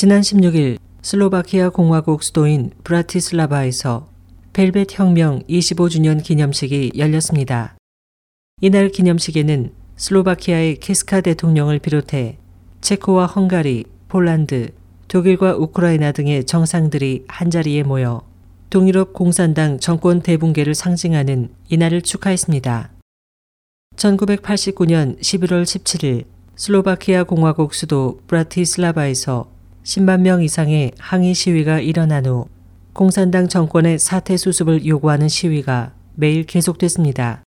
지난 16일 슬로바키아 공화국 수도인 브라티슬라바에서 벨벳 혁명 25주년 기념식이 열렸습니다. 이날 기념식에는 슬로바키아의 키스카 대통령을 비롯해 체코와 헝가리, 폴란드, 독일과 우크라이나 등의 정상들이 한자리에 모여 동유럽 공산당 정권 대붕괴를 상징하는 이날을 축하했습니다. 1989년 11월 17일 슬로바키아 공화국 수도 브라티슬라바에서 10만 명 이상의 항의 시위가 일어난 후 공산당 정권의 사퇴 수습을 요구하는 시위가 매일 계속됐습니다.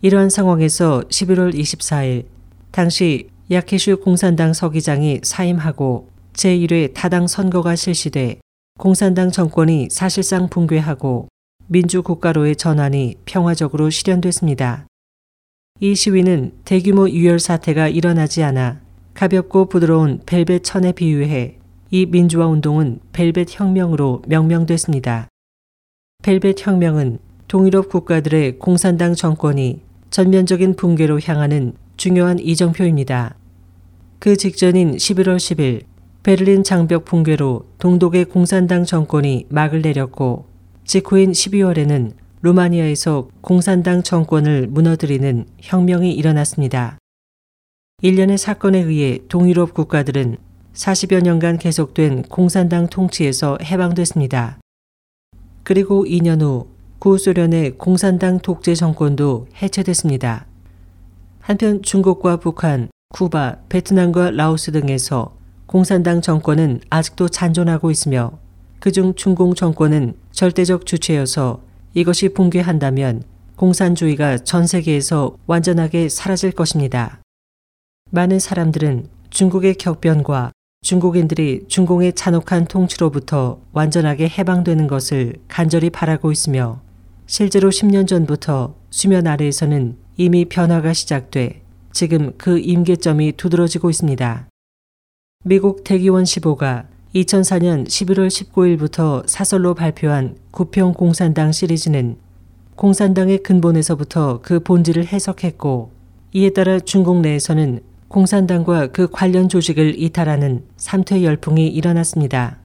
이러한 상황에서 11월 24일 당시 야케슈 공산당 서기장이 사임하고 제1회 타당 선거가 실시돼 공산당 정권이 사실상 붕괴하고 민주국가로의 전환이 평화적으로 실현됐습니다. 이 시위는 대규모 유혈 사태가 일어나지 않아 가볍고 부드러운 벨벳 천에 비유해 이 민주화 운동은 벨벳 혁명으로 명명됐습니다. 벨벳 혁명은 동유럽 국가들의 공산당 정권이 전면적인 붕괴로 향하는 중요한 이정표입니다. 그 직전인 11월 10일 베를린 장벽 붕괴로 동독의 공산당 정권이 막을 내렸고 직후인 12월에는 루마니아에서 공산당 정권을 무너뜨리는 혁명이 일어났습니다. 일련의 사건에 의해 동유럽 국가들은 40여 년간 계속된 공산당 통치에서 해방됐습니다. 그리고 2년 후 구소련의 공산당 독재 정권도 해체됐습니다. 한편 중국과 북한, 쿠바, 베트남과 라오스 등에서 공산당 정권은 아직도 잔존하고 있으며 그중 중공 정권은 절대적 주체여서 이것이 붕괴한다면 공산주의가 전 세계에서 완전하게 사라질 것입니다. 많은 사람들은 중국의 격변과 중국인들이 중공의 잔혹한 통치로부터 완전하게 해방되는 것을 간절히 바라고 있으며 실제로 10년 전부터 수면 아래에서는 이미 변화가 시작돼 지금 그 임계점이 두드러지고 있습니다. 미국 대기원 15가 2004년 11월 19일부터 사설로 발표한 구평 공산당 시리즈는 공산당의 근본에서부터 그 본질을 해석했고 이에 따라 중국 내에서는 공산당과 그 관련 조직을 이탈하는 삼퇴 열풍이 일어났습니다.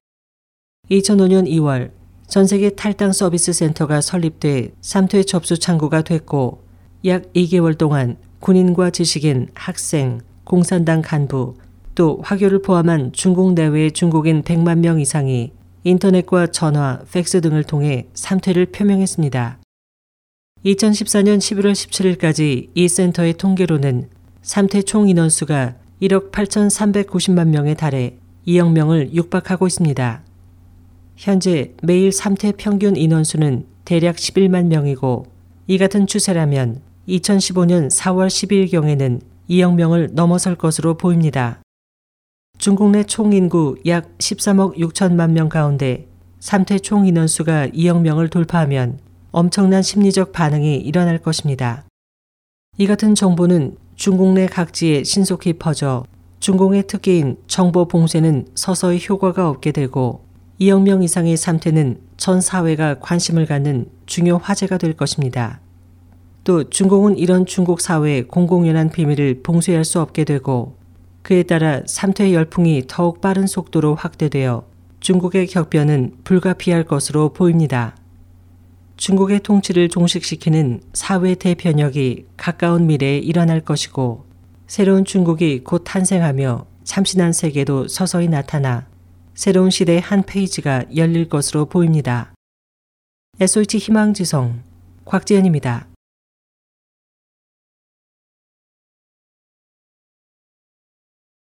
2005년 2월 전 세계 탈당 서비스 센터가 설립돼 삼퇴 접수 창구가 됐고 약 2개월 동안 군인과 지식인, 학생, 공산당 간부, 또 화교를 포함한 중국 내외의 중국인 100만 명 이상이 인터넷과 전화, 팩스 등을 통해 삼퇴를 표명했습니다. 2014년 11월 17일까지 이 센터의 통계로는 3태 총 인원수가 1억 8,390만 명에 달해 2억 명을 육박하고 있습니다. 현재 매일 3태 평균 인원수는 대략 11만 명이고 이 같은 추세라면 2015년 4월 10일경에는 2억 명을 넘어설 것으로 보입니다. 중국 내 총인구 약 13억 6천만 명 가운데 3태 총 인원수가 2억 명을 돌파하면 엄청난 심리적 반응이 일어날 것입니다. 이 같은 정보는 중국 내 각지에 신속히 퍼져 중공의 특기인 정보 봉쇄는 서서히 효과가 없게 되고 2억 명 이상의 삼태는 전 사회가 관심을 갖는 중요 화제가 될 것입니다. 또 중공은 이런 중국 사회의 공공연한 비밀을 봉쇄할 수 없게 되고 그에 따라 삼퇴 열풍이 더욱 빠른 속도로 확대되어 중국의 격변은 불가피할 것으로 보입니다. 중국의 통치를 종식시키는 사회 대변혁이 가까운 미래에 일어날 것이고 새로운 중국이 곧 탄생하며 참신한 세계도 서서히 나타나 새로운 시대의 한 페이지가 열릴 것으로 보입니다. SOH 희망지성 곽지연입니다.